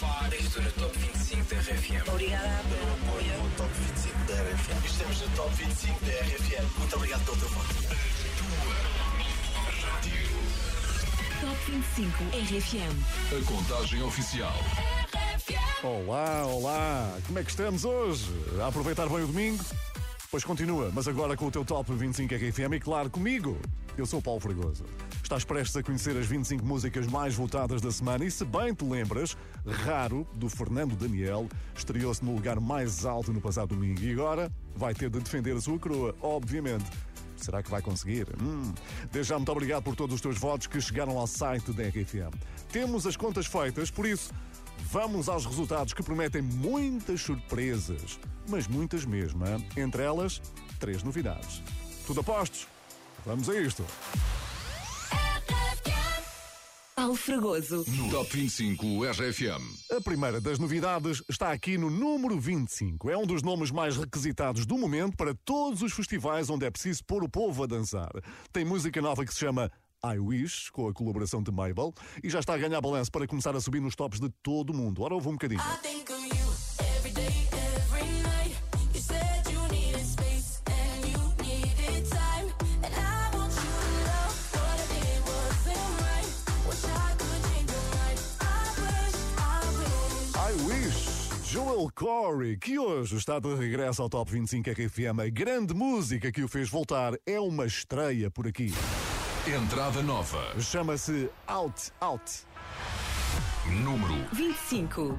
25. Estou no Top 25 da RFM. Obrigada pelo apoio. Top 25 da RFM. Estamos no Top 25 da RFM. Muito obrigado pelo teu voto. Top 25 RFM. A contagem oficial. Olá, olá! Como é que estamos hoje? A aproveitar bem o domingo? Pois continua, mas agora com o teu Top 25 RFM e claro, comigo! Eu sou o Paulo Fregoso. Estás prestes a conhecer as 25 músicas mais votadas da semana e se bem te lembras, Raro, do Fernando Daniel, estreou-se no lugar mais alto no passado domingo e agora vai ter de defender a sua coroa, obviamente. Será que vai conseguir? Hum. Desde já, muito obrigado por todos os teus votos que chegaram ao site da RFM. Temos as contas feitas, por isso, vamos aos resultados que prometem muitas surpresas, mas muitas mesmo. hein? Entre elas, três novidades. Tudo a postos? Vamos a isto. Paulo Fragoso. No Top 25 RFM. A primeira das novidades está aqui no número 25. É um dos nomes mais requisitados do momento para todos os festivais onde é preciso pôr o povo a dançar. Tem música nova que se chama I Wish, com a colaboração de Mabel, e já está a ganhar balanço para começar a subir nos tops de todo o mundo. Ora, ouve um bocadinho. Joel Corey, que hoje está de regresso ao Top 25 RFM. A grande música que o fez voltar é uma estreia por aqui. Entrada nova. Chama-se Out Out. Número 25.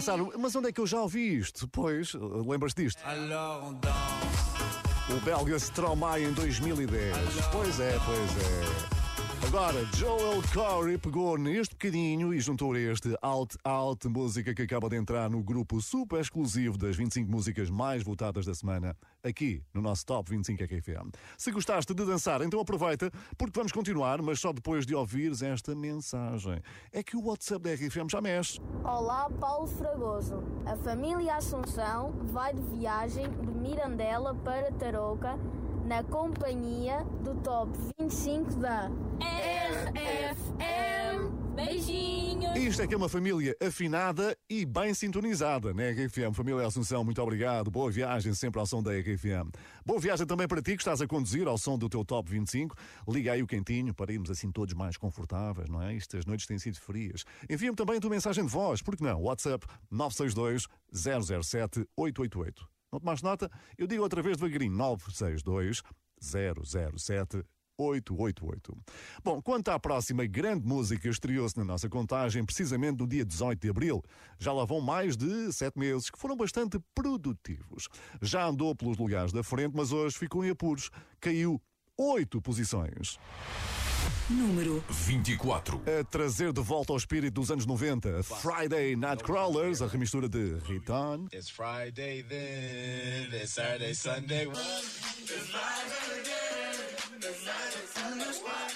Pensar, mas onde é que eu já ouvi isto? Pois, lembras disto? O belga Stromae em 2010. Pois é, pois é. Agora, Joel Corey pegou neste bocadinho e juntou este Alt Alt, música que acaba de entrar no grupo super exclusivo das 25 músicas mais votadas da semana, aqui no nosso Top 25 RFM. Se gostaste de dançar, então aproveita, porque vamos continuar, mas só depois de ouvires esta mensagem. É que o WhatsApp da RFM já mexe. Olá, Paulo Fragoso. A família Assunção vai de viagem de Mirandela para Tarouca na companhia do Top 25 da RFM. Beijinhos. Isto é que é uma família afinada e bem sintonizada na RFM. Família Assunção, muito obrigado. Boa viagem sempre ao som da RFM. Boa viagem também para ti que estás a conduzir ao som do teu Top 25. Liga aí o quentinho para irmos assim todos mais confortáveis, não é? Estas noites têm sido frias. Envia-me também a tua mensagem de voz, porque não? WhatsApp 962 007 888. Não tomaste nota? Eu digo outra vez devagarinho: 962 007 888. Bom, quanto à próxima grande música, estreou-se na nossa contagem precisamente no dia 18 de abril. Já lá vão mais de sete meses, que foram bastante produtivos. Já andou pelos lugares da frente, mas hoje ficou em apuros. Caiu oito posições. Número 24. A trazer de volta ao espírito dos anos 90, Friday Nightcrawlers, a remistura de Riton. It's Friday then, it's Saturday, Sunday. I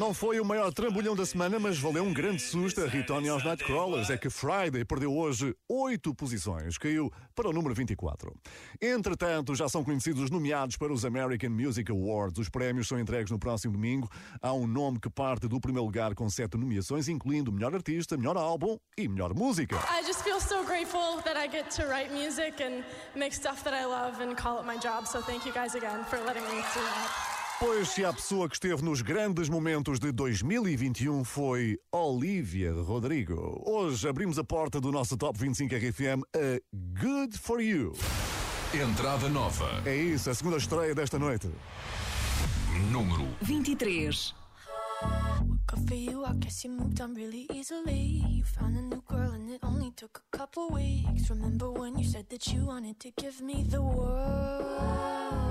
Não foi o maior trambolhão da semana, mas valeu um grande susto a Riton e aos Nightcrawlers. É que Friday perdeu hoje oito posições, caiu para o número 24. Entretanto, já são conhecidos os nomeados para os American Music Awards. Os prémios são entregues no próximo domingo. Há um nome que parte do primeiro lugar com sete nomeações, incluindo melhor artista, melhor álbum e melhor música. I just feel so grateful that I get to write music and make stuff that I love and call it my job. So thank you guys again for letting me do that. Pois se a pessoa que esteve nos grandes momentos de 2021 foi Olivia Rodrigo. Hoje abrimos a porta do nosso Top 25 RFM a Good For You. Entrada nova. É isso, a segunda estreia desta noite. Número 23. Good for you, I guess you moved on really easily. You found a new girl and it only took a couple weeks. Remember when you said that you wanted to give me the world?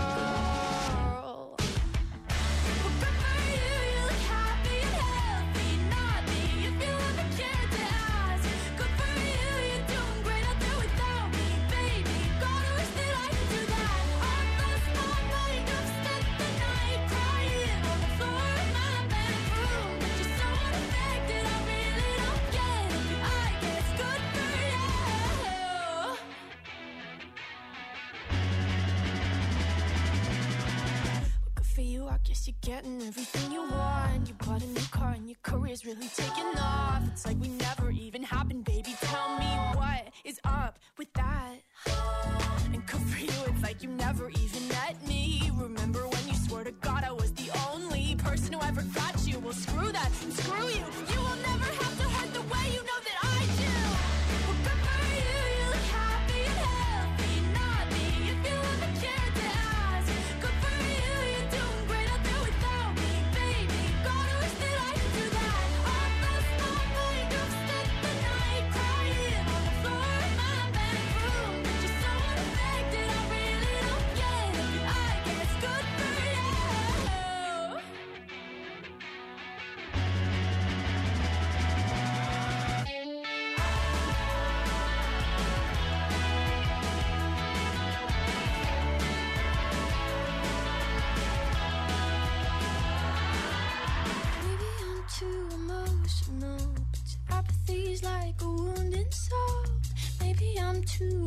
Maybe I'm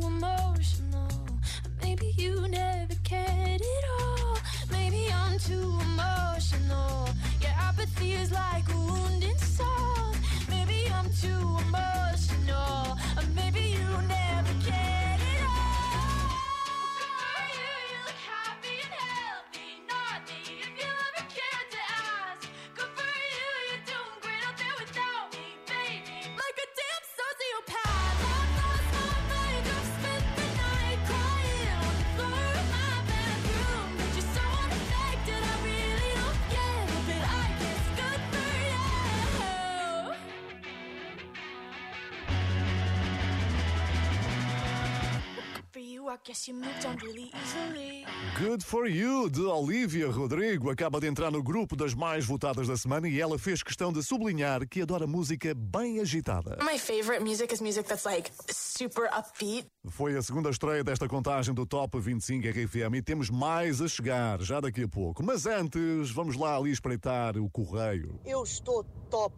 guess you moved on really easily. Good for You, de Olivia Rodrigo, acaba de entrar no grupo das mais votadas da semana e ela fez questão de sublinhar que adora música bem agitada. My favorite music is music that's like super upbeat. Foi a segunda estreia desta contagem do Top 25 RFM e temos mais a chegar já daqui a pouco. Mas antes, vamos lá ali espreitar o correio. Eu estou top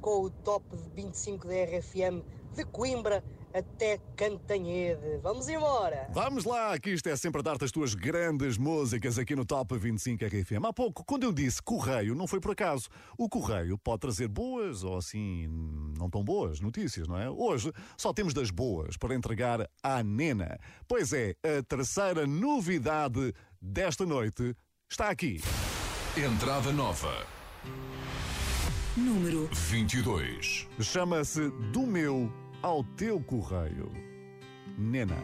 com o top 25 da RFM de Coimbra até Cantanhede. Vamos embora! Vamos lá, que isto é sempre a dar-te as tuas grandes músicas aqui no Top 25 RFM. Há pouco, quando eu disse correio, não foi por acaso. O correio pode trazer boas ou assim, não tão boas notícias, não é? Hoje só temos das boas para entregar à Nena. Pois é, a terceira novidade desta noite está aqui. Entrada nova. Número 22. Chama-se Do Meu ao Teu Correio. Nena.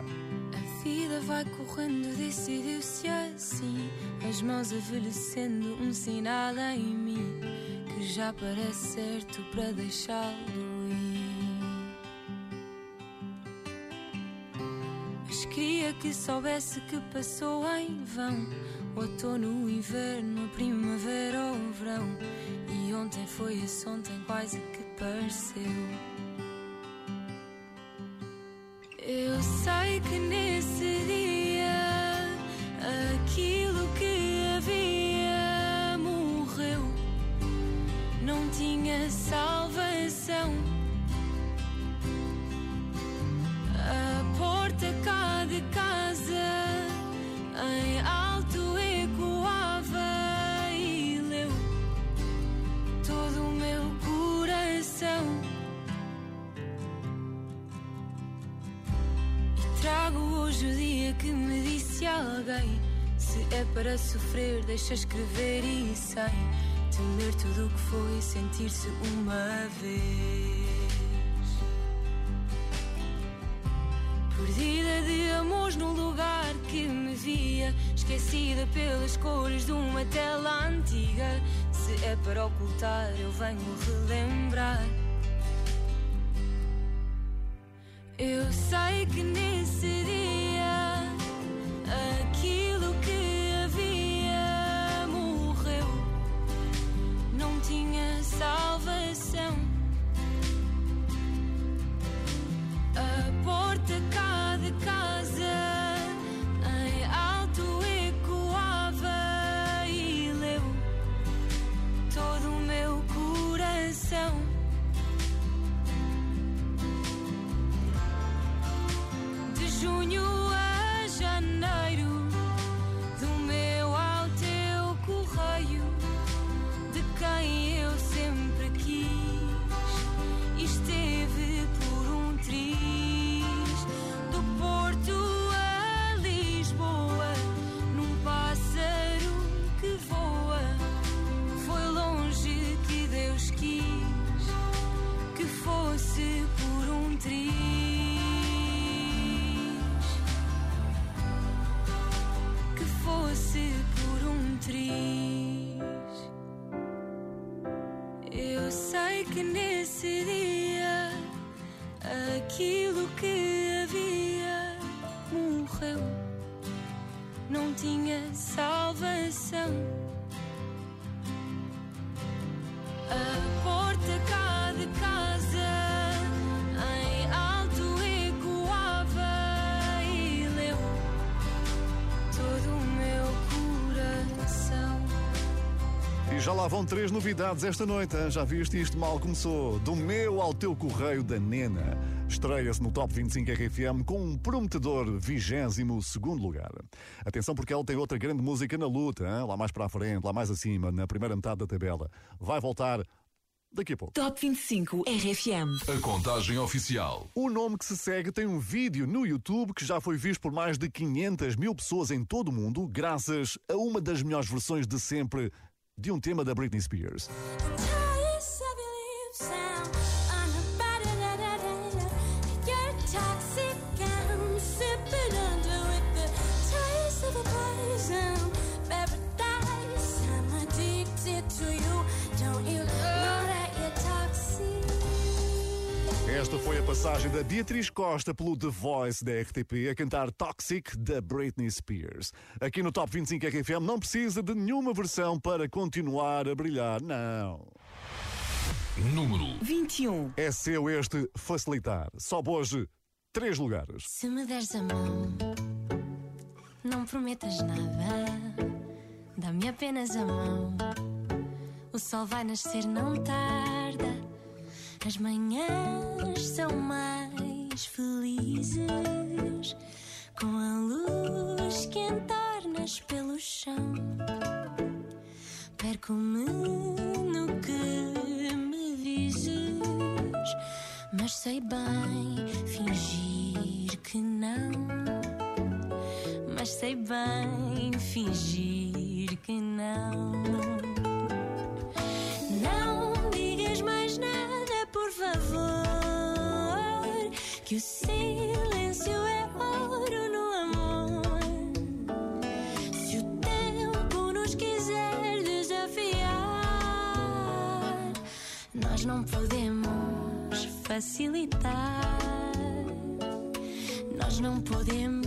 A vida vai correndo, decidiu-se assim. As mãos envelhecendo, um sinal em mim que já parece certo para deixá-lo ir. Mas queria que soubesse que passou em vão. O outono, o inverno, a primavera ou o verão. E ontem foi esse ontem, quase que pareceu. Eu sei que nesse dia aquilo que havia morreu, não tinha salvação. Hoje o dia que me disse alguém: Se é para sofrer, deixa escrever e sem temer tudo o que foi, sentir-se uma vez. Perdida de amores num lugar que me via, esquecida pelas cores de uma tela antiga. Se é para ocultar, eu venho relembrar. Eu sei que nesse dia lá vão três novidades esta noite. hein? Já viste isto mal começou? Do meu ao teu correio da Nena. Estreia-se no Top 25 RFM com um prometedor 22 lugar. Atenção porque ela tem outra grande música na luta, hein? lá mais para a frente, lá mais acima, na primeira metade da tabela. Vai voltar daqui a pouco. Top 25 RFM. A contagem oficial. O nome que se segue tem um vídeo no YouTube que já foi visto por mais de 500 mil pessoas em todo o mundo, graças a uma das melhores versões de sempre de um tema da Britney Spears. Passagem da Beatriz Costa pelo The Voice da RTP a cantar Toxic da Britney Spears. Aqui no Top 25 RFM não precisa de nenhuma versão para continuar a brilhar, não. Número 21. É seu este facilitar. Sobe hoje três lugares. Se me deres a mão, não prometas nada. Dá-me apenas a mão. O sol vai nascer, não tarda. As manhãs são mais felizes com a luz que entornas pelo chão. Perco-me no que me dizes, mas sei bem fingir que não. Mas sei bem fingir que não. Que o silêncio é ouro no amor. Se o tempo nos quiser desafiar, nós não podemos facilitar. Nós não podemos.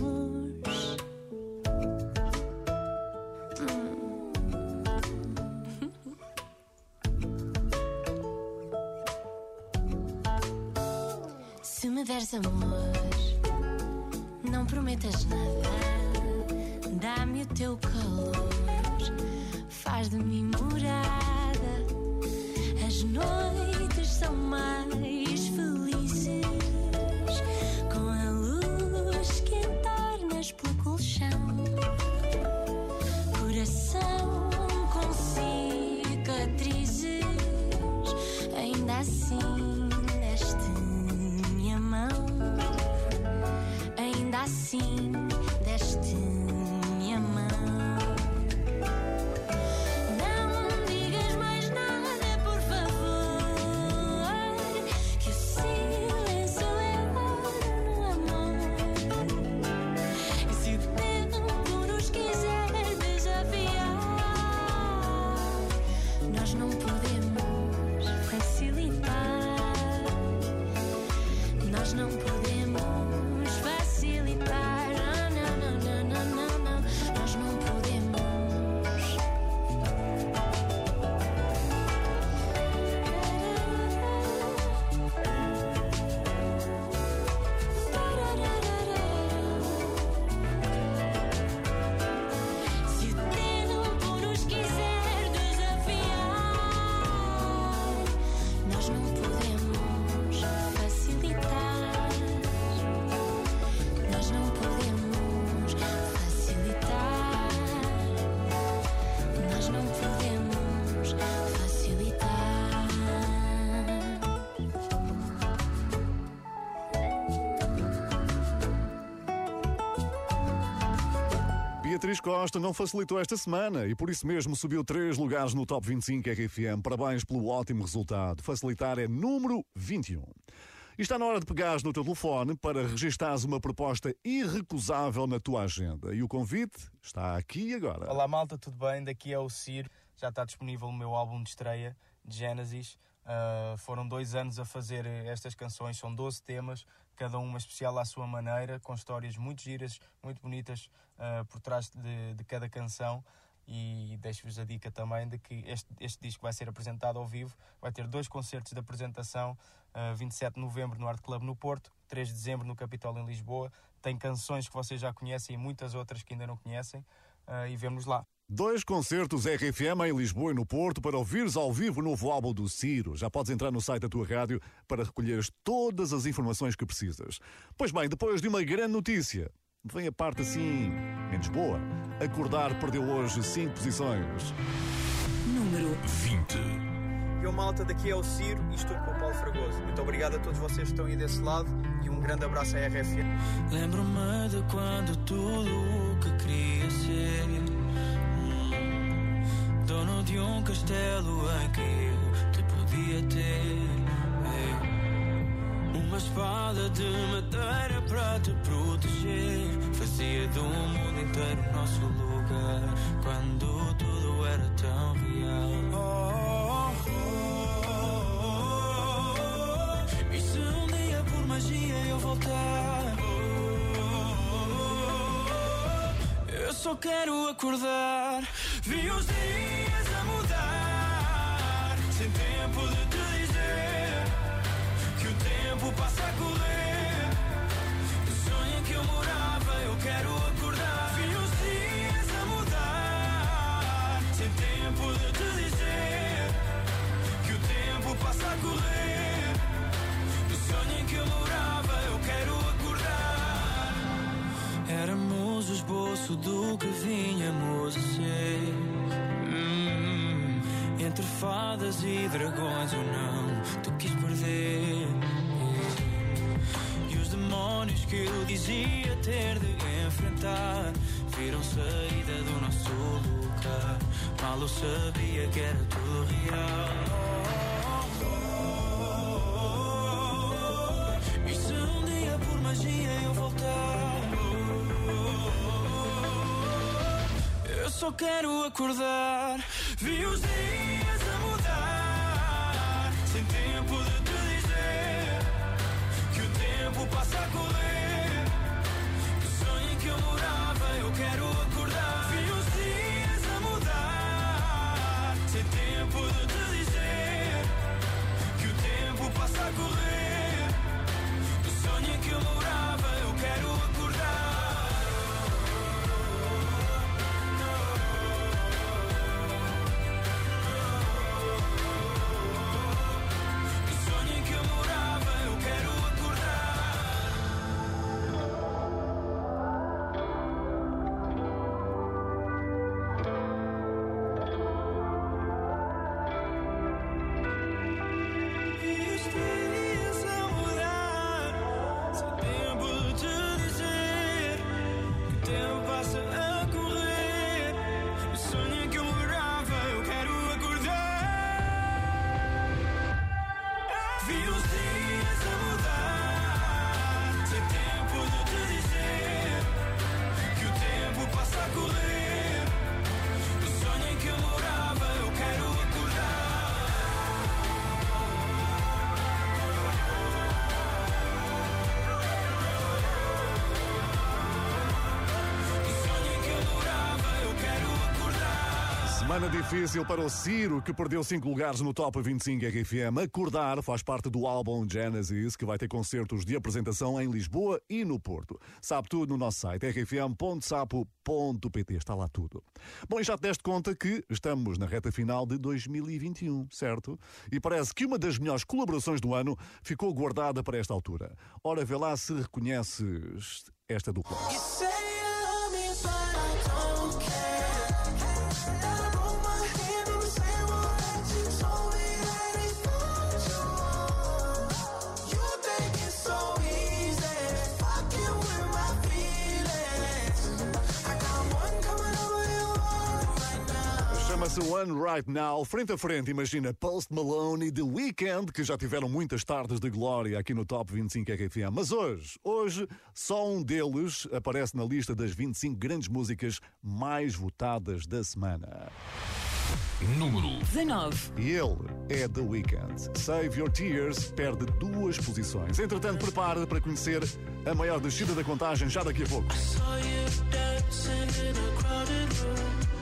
Beatriz Costa não facilitou esta semana e por isso mesmo subiu três lugares no Top 25 RFM. Parabéns pelo ótimo resultado. Facilitar é número 21. E está na hora de pegares no teu telefone para registares uma proposta irrecusável na tua agenda. E o convite está aqui agora. Olá malta, tudo bem? Daqui é o Ciro. Já está disponível o meu álbum de estreia, Genesis. Uh, foram dois anos a fazer estas canções, são 12 temas, cada uma especial à sua maneira, com histórias muito giras, muito bonitas uh, por trás de, de cada canção. E deixo-vos a dica também de que este, este disco vai ser apresentado ao vivo, vai ter dois concertos de apresentação, uh, 27 de novembro no Art Club no Porto, 3 de dezembro no Capitólio em Lisboa. Tem canções que vocês já conhecem e muitas outras que ainda não conhecem, uh, e vemos lá. Dois concertos RFM em Lisboa e no Porto para ouvires ao vivo o novo álbum do Ciro. Já podes entrar no site da tua rádio para recolheres todas as informações que precisas. Pois bem, depois de uma grande notícia, vem a parte assim, menos boa. Acordar perdeu hoje 5 posições. Número 20. Eu, malta, daqui é o Ciro e estou com o Paulo Fragoso. Muito obrigado a todos vocês que estão aí desse lado e um grande abraço à RFM. Lembro-me de quando tudo o que queria ser Dono de um castelo em que eu te podia ter. Ei, Uma espada de madeira para te proteger. Fazia do mundo inteiro nosso lugar Quando tudo era tão real. Oh, oh, oh. E se um dia por magia eu voltar Eu só quero acordar. Vi os dias a mudar Sem tempo de te dizer Que o tempo passa a correr. O sonho em que eu morava Eu quero acordar. Vi os dias a mudar Sem tempo de te dizer Que o tempo passa a correr esboço do que vinhamos a ser. Hum, entre fadas e dragões ou não, tu quis perder. E os demónios que eu dizia ter de enfrentar viram saída do nosso lugar. Mal eu sabia que era tudo real. Por magia só quero acordar. Vi os dias a mudar. Sem tempo de te dizer que o tempo passa a correr. O sonho em que eu morava, eu quero acordar. Vi os dias a mudar. Sem tempo de te dizer que o tempo passa a correr. Semana difícil para o Ciro, que perdeu 5 lugares no Top 25 RFM. Acordar faz parte do álbum Genesis, que vai ter concertos de apresentação em Lisboa e no Porto. Sabe tudo no nosso site, rfm.sapo.pt. Está lá tudo. Bom, e já te deste conta que estamos na reta final de 2021, certo? E parece que uma das melhores colaborações do ano ficou guardada para esta altura. Ora, vê lá se reconheces esta dupla. Chama-se One Right Now. Frente a frente, imagina Post Malone e The Weeknd, que já tiveram muitas tardes de glória aqui no Top 25 RFM. Mas hoje, hoje, só um deles aparece na lista das 25 grandes músicas mais votadas da semana. Número 19. E ele é The Weeknd. Save Your Tears perde duas posições. Entretanto, prepare para conhecer a maior descida da contagem já daqui a pouco. Saw you dancing in a crowded room.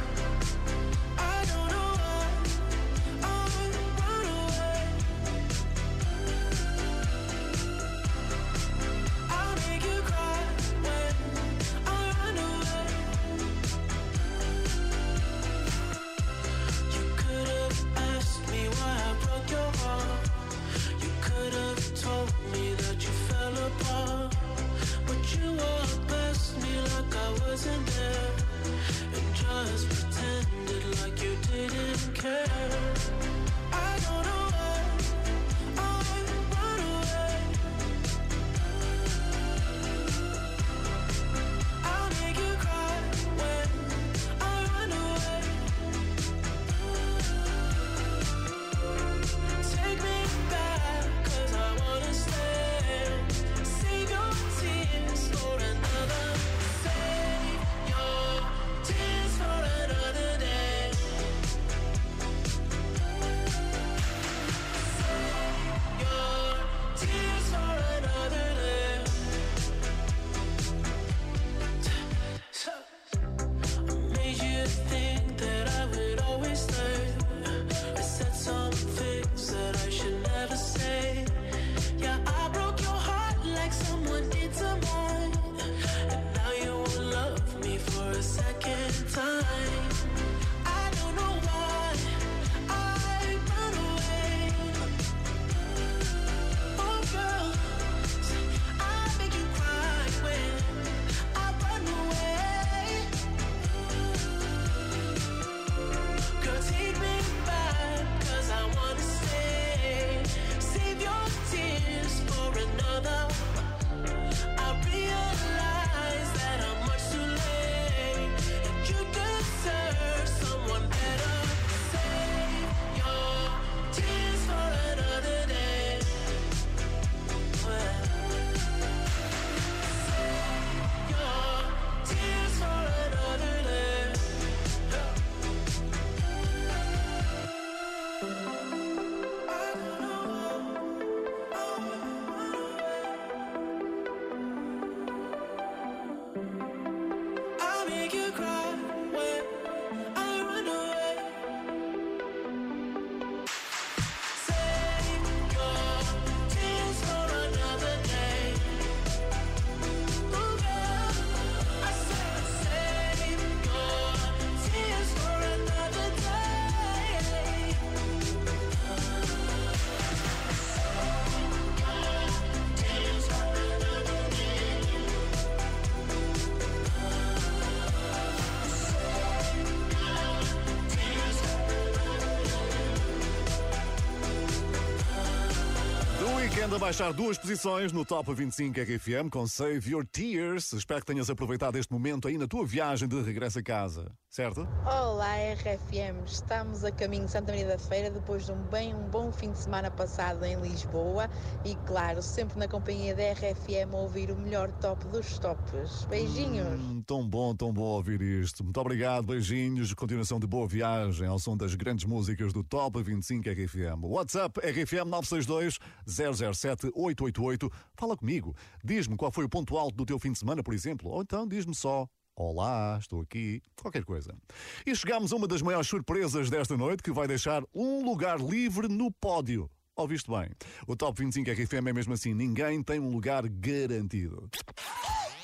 Baixar duas posições no Top 25 RFM com Save Your Tears. Espero que tenhas aproveitado este momento aí na tua viagem de regresso a casa, certo? Olá RFM, estamos a caminho de Santa Maria da Feira depois de um bem um bom fim de semana passado em Lisboa e claro, sempre na companhia da RFM a ouvir o melhor top dos tops. Beijinhos. Hum, tão bom, tão bom ouvir isto. Muito obrigado, beijinhos, continuação de boa viagem ao som das grandes músicas do Top 25 RFM. WhatsApp RFM 962 007 888. Fala comigo. Diz-me qual foi o ponto alto do teu fim de semana, por exemplo, ou então diz-me só Olá, estou aqui, qualquer coisa. E chegamos a uma das maiores surpresas desta noite que vai deixar um lugar livre no pódio. Ouviste bem? O Top 25 RFM é mesmo assim, ninguém tem um lugar garantido.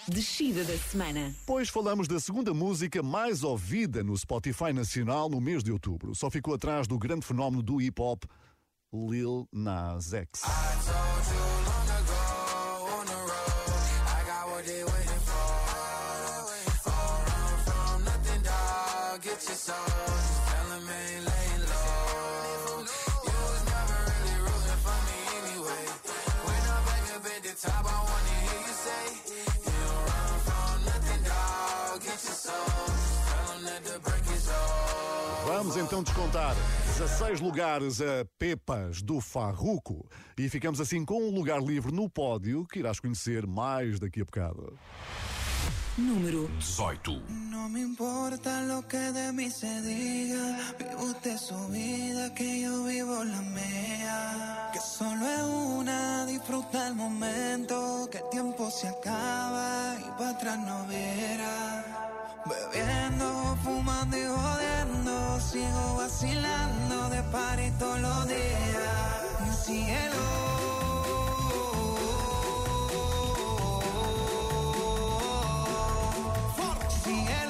Descida da semana. Pois falamos da segunda música mais ouvida no Spotify Nacional no mês de outubro. Só ficou atrás do grande fenómeno do hip hop, Lil Nas X. Vamos então descontar 16 lugares a Pepas do Farruco e ficamos assim com um lugar livre no pódio que irás conhecer mais daqui a bocado. Número 18. No me importa lo que de mí se diga, vive usted su vida, que yo vivo la mía. Que solo es una, disfruta el momento, que el tiempo se acaba y para atrás no verá. Bebiendo, fumando y jodiendo, sigo vacilando de party todos los días. Cielo. Cielo. the end.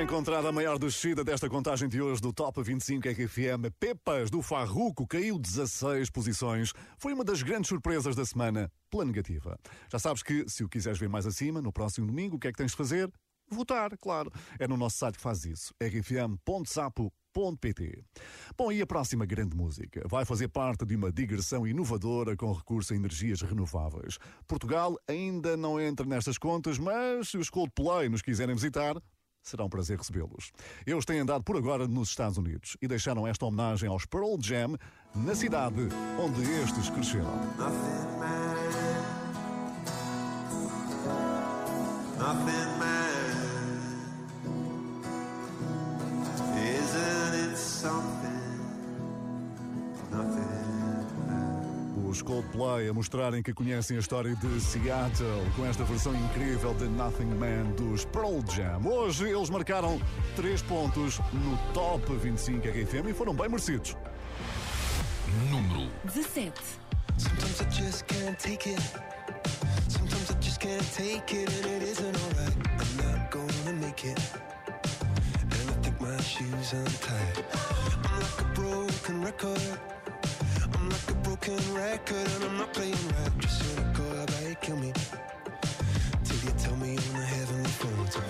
Encontrada a maior descida desta contagem de hoje do Top 25 RFM. Pepas do Farruco caiu 16 posições. Foi uma das grandes surpresas da semana, pela negativa. Já sabes que, se o quiseres ver mais acima, no próximo domingo, o que é que tens de fazer? Votar, claro. É no nosso site que faz isso. rfm.sapo.pt Bom, e a próxima grande música? Vai fazer parte de uma digressão inovadora com recurso a energias renováveis. Portugal ainda não entra nestas contas, mas se os Coldplay nos quiserem visitar, será um prazer recebê-los. Eles têm andado por agora nos Estados Unidos e deixaram esta homenagem aos Pearl Jam na cidade onde estes cresceram. Nothing Os dos Coldplay a mostrarem que conhecem a história de Seattle com esta versão incrível de Nothing Man dos Pearl Jam. Hoje eles marcaram 3 pontos no Top 25 RFM e foram bem merecidos. Número 17. Sometimes I just can't take it. Sometimes I just can't take it, and it isn't alright. I'm not gonna make it. And I think my shoes untied. I'm like a broken record. I'm like a broken record, and I'm not playing right. Just cynical, how about you kill me? Till you tell me on the heavenly phone.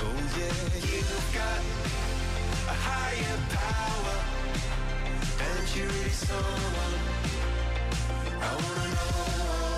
Oh yeah, you've got a higher power, and you're really someone I wanna know.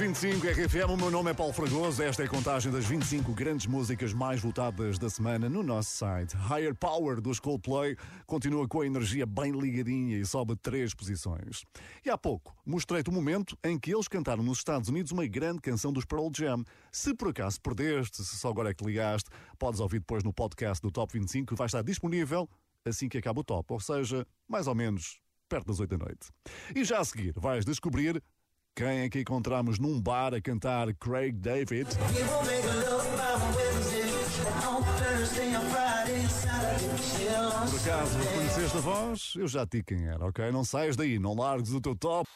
25 RFM, o meu nome é Paulo Fragoso. Esta é a contagem das 25 grandes músicas mais votadas da semana no nosso site. Higher Power dos Coldplay continua com a energia bem ligadinha e sobe três posições. E há pouco mostrei-te o momento em que eles cantaram nos Estados Unidos uma grande canção dos Pearl Jam. Se por acaso perdeste, se só agora é que ligaste, podes ouvir depois no podcast do Top 25 que vai estar disponível assim que acaba o top, ou seja, mais ou menos perto das 8 da noite. E já a seguir vais descobrir quem é que encontramos num bar a cantar Craig David? Por acaso reconheceste a voz? Eu já te digo quem era, ok? Não saias daí, não largues o teu top.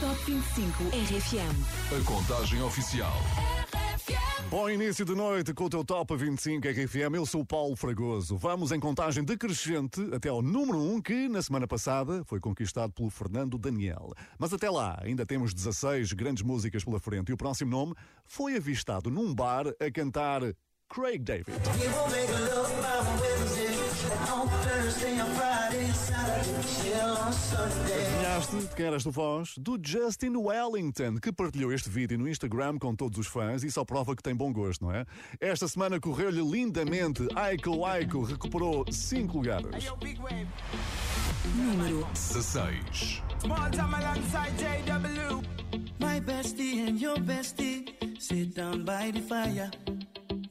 Top 25 RFM. A contagem oficial. Bom início de noite com o teu Top 25 RFM. Eu sou o Paulo Fragoso. Vamos em contagem decrescente até ao número 1, que na semana passada foi conquistado pelo Fernando Daniel. Mas até lá ainda temos 16 grandes músicas pela frente e o próximo nome foi avistado num bar a cantar Craig David. Adivinhaste de quem era esta voz? Do Justin Wellington, que partilhou este vídeo no Instagram com todos os fãs e só prova que tem bom gosto, não é? Esta semana correu-lhe lindamente. Aiko Aiko recuperou 5 lugares. Número 16. Small time alongside JW. My bestie and your bestie sit down by the fire.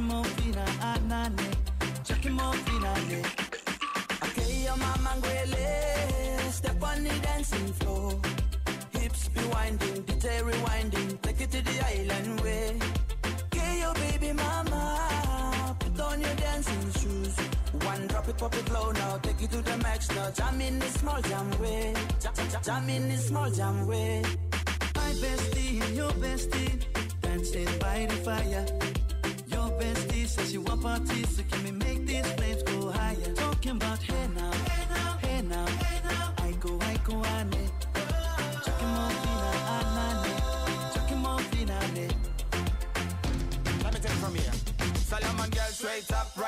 Chucking more fina, anane. Chucking more fina, ne. Okay, your mama ngwele, step on the dancing floor. Hips be winding, detail rewinding, take it to the island way. Okay, your baby mama, put on your dancing shoes. One drop it, pop it low now, take it to the max now. Jam in this small jam way, jam, jam, in this small jam way. My bestie and your bestie dancing by the fire. Says you want parties, so can we make these flames go higher? Talking about hey now, hey now, hey now, hey now. I go, I go, ane. Chucking more fina, anane. Chucking more fina, ne. Let me from here. Girl straight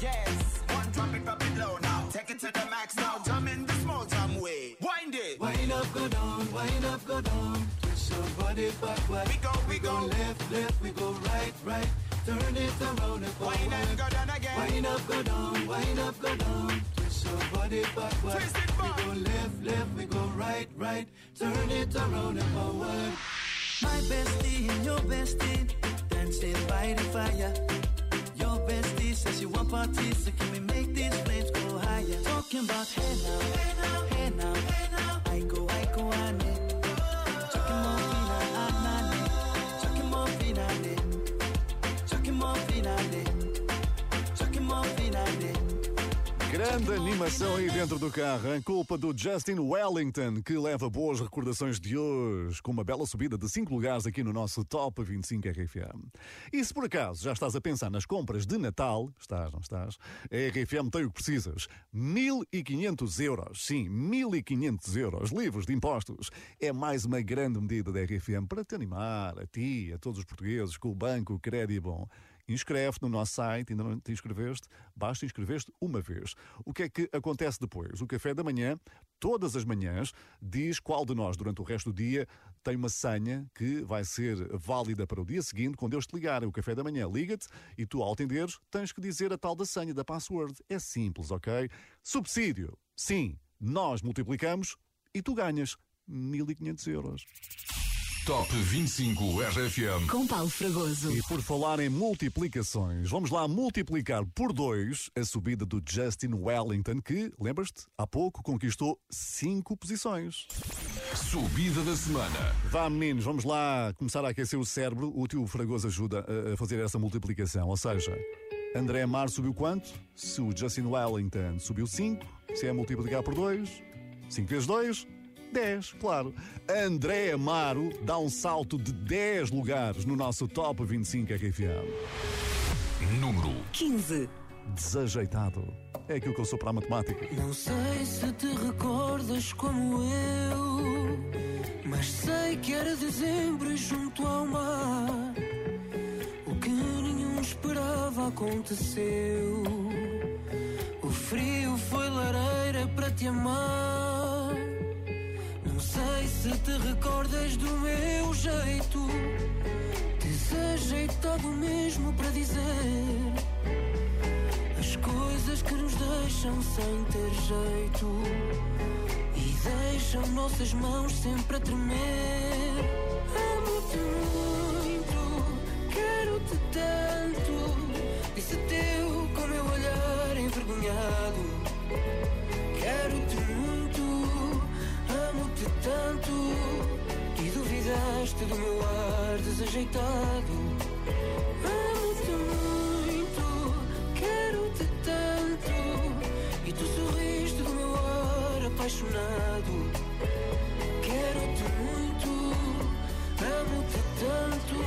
Yes, one drop it, drop it low now Take it to the max now, jump in the small jam way Wind it Wind up, go down, wind up, go down. Twist your body backward. We go, we go. left, left, we go right, right. Turn it around and forward. Wind and go down again Wind up, go down, wind up, go down. Twist your body backward. Twist it back. We go left, left, we go right, right. Turn it around and forward. My bestie and your bestie dancing by the fire. Your bestie says you want parties, so can we make these flames go higher? Talking about hey now, hey now, hey now, hey now. I go, I go, ane. Chucking more fina, anane. Chucking more fina, ne. Chucking more fina, Grande animação aí dentro do carro, em culpa do Justin Wellington, que leva boas recordações de hoje, com uma bela subida de 5 lugares aqui no nosso Top 25 RFM. E se por acaso já estás a pensar nas compras de Natal, estás, não estás? A RFM tem o que precisas: 1500 euros. Sim, 1500 euros, livres de impostos. É mais uma grande medida da RFM para te animar, a ti, a todos os portugueses, com o banco Crédito Bom. Inscreve-te no nosso site, ainda não te inscreveste? Basta inscrever-te uma vez. O que é que acontece depois? O café da manhã, todas as manhãs, diz qual de nós, durante o resto do dia, tem uma senha que vai ser válida para o dia seguinte, quando eles te ligarem. O café da manhã liga-te e tu, ao atenderes, tens que dizer a tal da senha, da password. É simples, ok? Subsídio. Sim, nós multiplicamos e tu ganhas 1500 euros. Top 25 RFM. Com Paulo Fragoso. E por falar em multiplicações, vamos lá multiplicar por dois a subida do Justin Wellington, que, lembras-te, há pouco conquistou cinco posições. Subida da semana. Vá, meninos, vamos lá começar a aquecer o cérebro. O tio Fragoso ajuda a- a fazer essa multiplicação. Ou seja, André Mar subiu quanto? Se o Justin Wellington subiu 5, se é multiplicar por 2, 5 vezes 2, 10, claro. André Amaro dá um salto de 10 lugares no nosso Top 25 RFM. Número 15. Desajeitado. É aquilo que eu sou para a matemática. Não sei se te recordas como eu, mas sei que era dezembro e junto ao mar. O que nenhum esperava aconteceu. O frio foi lareira para te amar. Se te recordas do meu jeito, desajeitado mesmo para dizer as coisas que nos deixam sem ter jeito e deixam nossas mãos sempre a tremer. Amo-te muito, quero-te tanto. Disse teu com meu olhar envergonhado. Quero-te tanto. E duvidas duvidaste do meu ar desajeitado. Amo-te muito, quero-te tanto. E tu sorriste do meu ar apaixonado. Quero-te muito, amo-te tanto.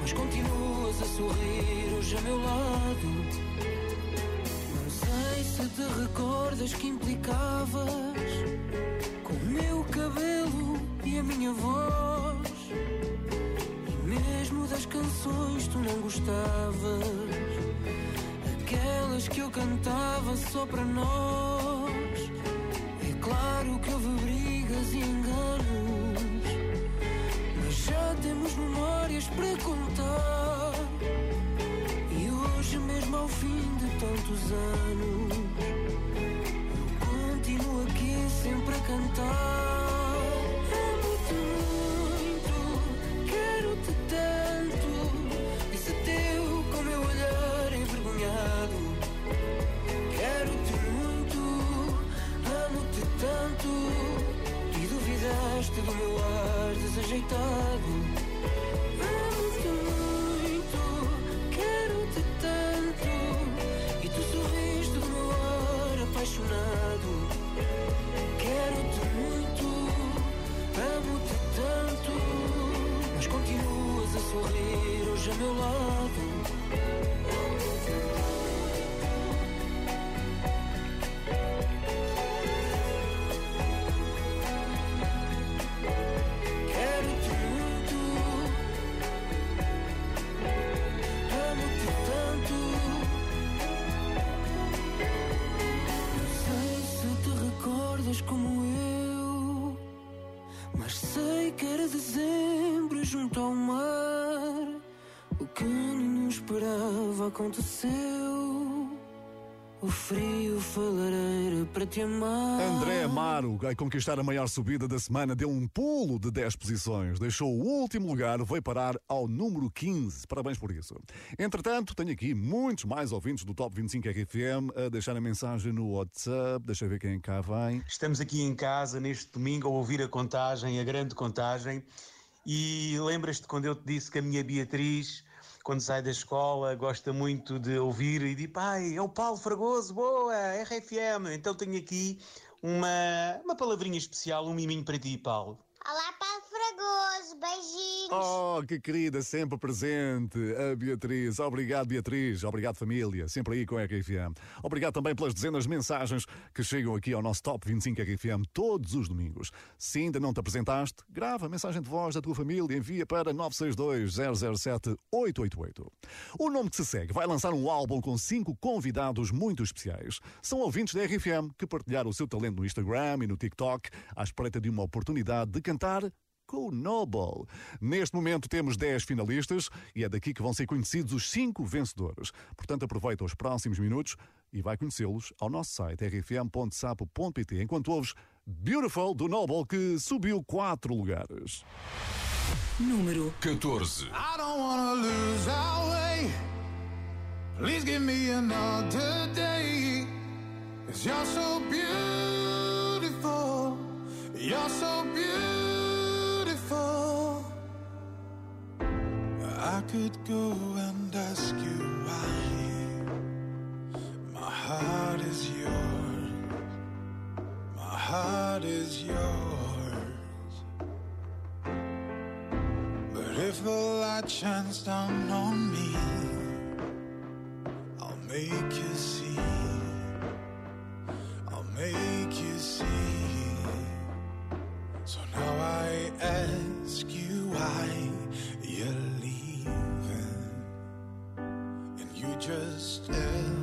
Mas continuas a sorrir hoje a meu lado. Não sei se te recordas que implicavas a minha voz. E mesmo das canções tu não gostavas. Aquelas que eu cantava só para nós. Aconteceu. O frio foi lareira para te amar. André Amaro, a conquistar a maior subida da semana, deu um pulo de 10 posições. Deixou o último lugar, veio parar ao número 15. Parabéns por isso. Entretanto, tenho aqui muitos mais ouvintes do Top 25 RFM a deixar a mensagem no WhatsApp. Deixa eu ver quem cá vem. Estamos aqui em casa neste domingo a ouvir a contagem, a grande contagem. E lembras-te quando eu te disse que a minha Beatriz, quando sai da escola, gosta muito de ouvir e diz: pai, é o Paulo Fragoso, boa, RFM. Então tenho aqui uma, uma palavrinha especial, um miminho para ti, Paulo. Olá, Paulo Beijinhos. Oh, que querida, sempre presente, a Beatriz. Obrigado, Beatriz. Obrigado, família. Sempre aí com a RFM. Obrigado também pelas dezenas de mensagens que chegam aqui ao nosso Top 25 RFM todos os domingos. Se ainda não te apresentaste, grava a mensagem de voz da tua família e envia para 962-007-888. O nome que se segue vai lançar um álbum com cinco convidados muito especiais. São ouvintes da RFM que partilharam o seu talento no Instagram e no TikTok à espreita de uma oportunidade de cantar com o Noble. Neste momento temos 10 finalistas e é daqui que vão ser conhecidos os 5 vencedores. Portanto, aproveita os próximos minutos e vai conhecê-los ao nosso site rfm.sapo.pt enquanto ouves Beautiful do Noble que subiu 4 lugares. Número 14. I don't wanna lose our way. Please give me another day. Cause you're so beautiful. You're so beautiful. I could go and ask you why. My heart is yours. My heart is yours. But if the light shines down on me, I'll make you see. I'll make you see. Ask you why you're leaving. And you just tell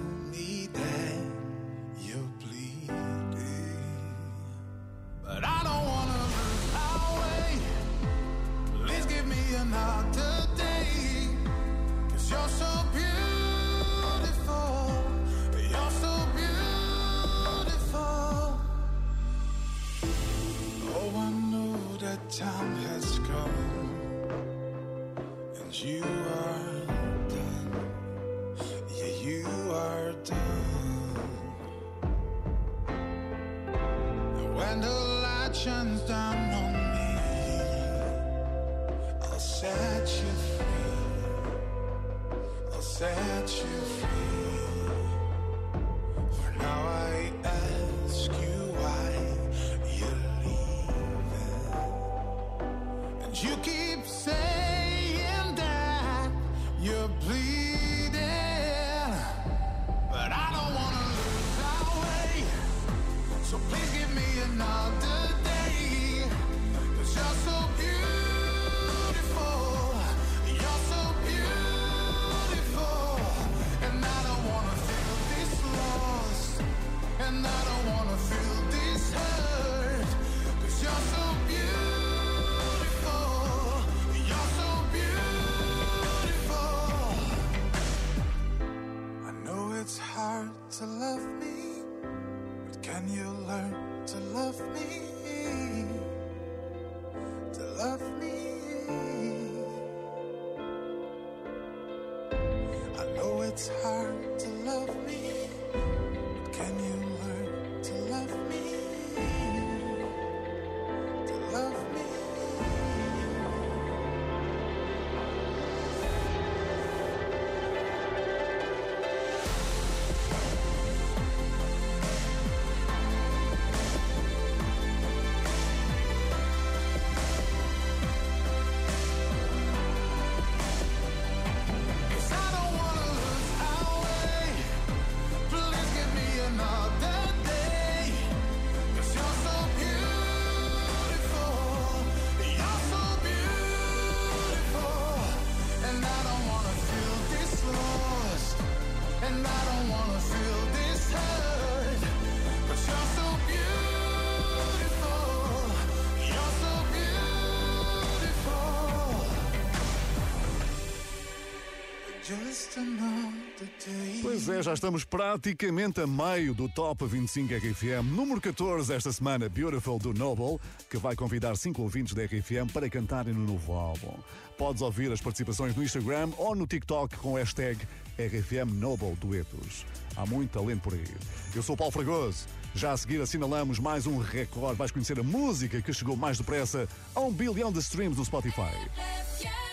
Pois é, já estamos praticamente a meio do Top 25 RFM. Número 14 esta semana, Beautiful do Noble, que vai convidar cinco ouvintes da RFM para cantarem no novo álbum. Podes ouvir as participações no Instagram ou no TikTok com o hashtag RFM Noble Duetos. Há muito talento por aí. Eu sou Paulo Fragoso. Já a seguir assinalamos mais um recorde. Vais conhecer a música que chegou mais depressa a um bilhão de streams no Spotify.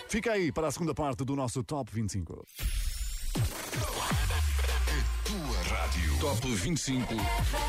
Fica aí para a segunda parte do nosso Top 25. Top 25.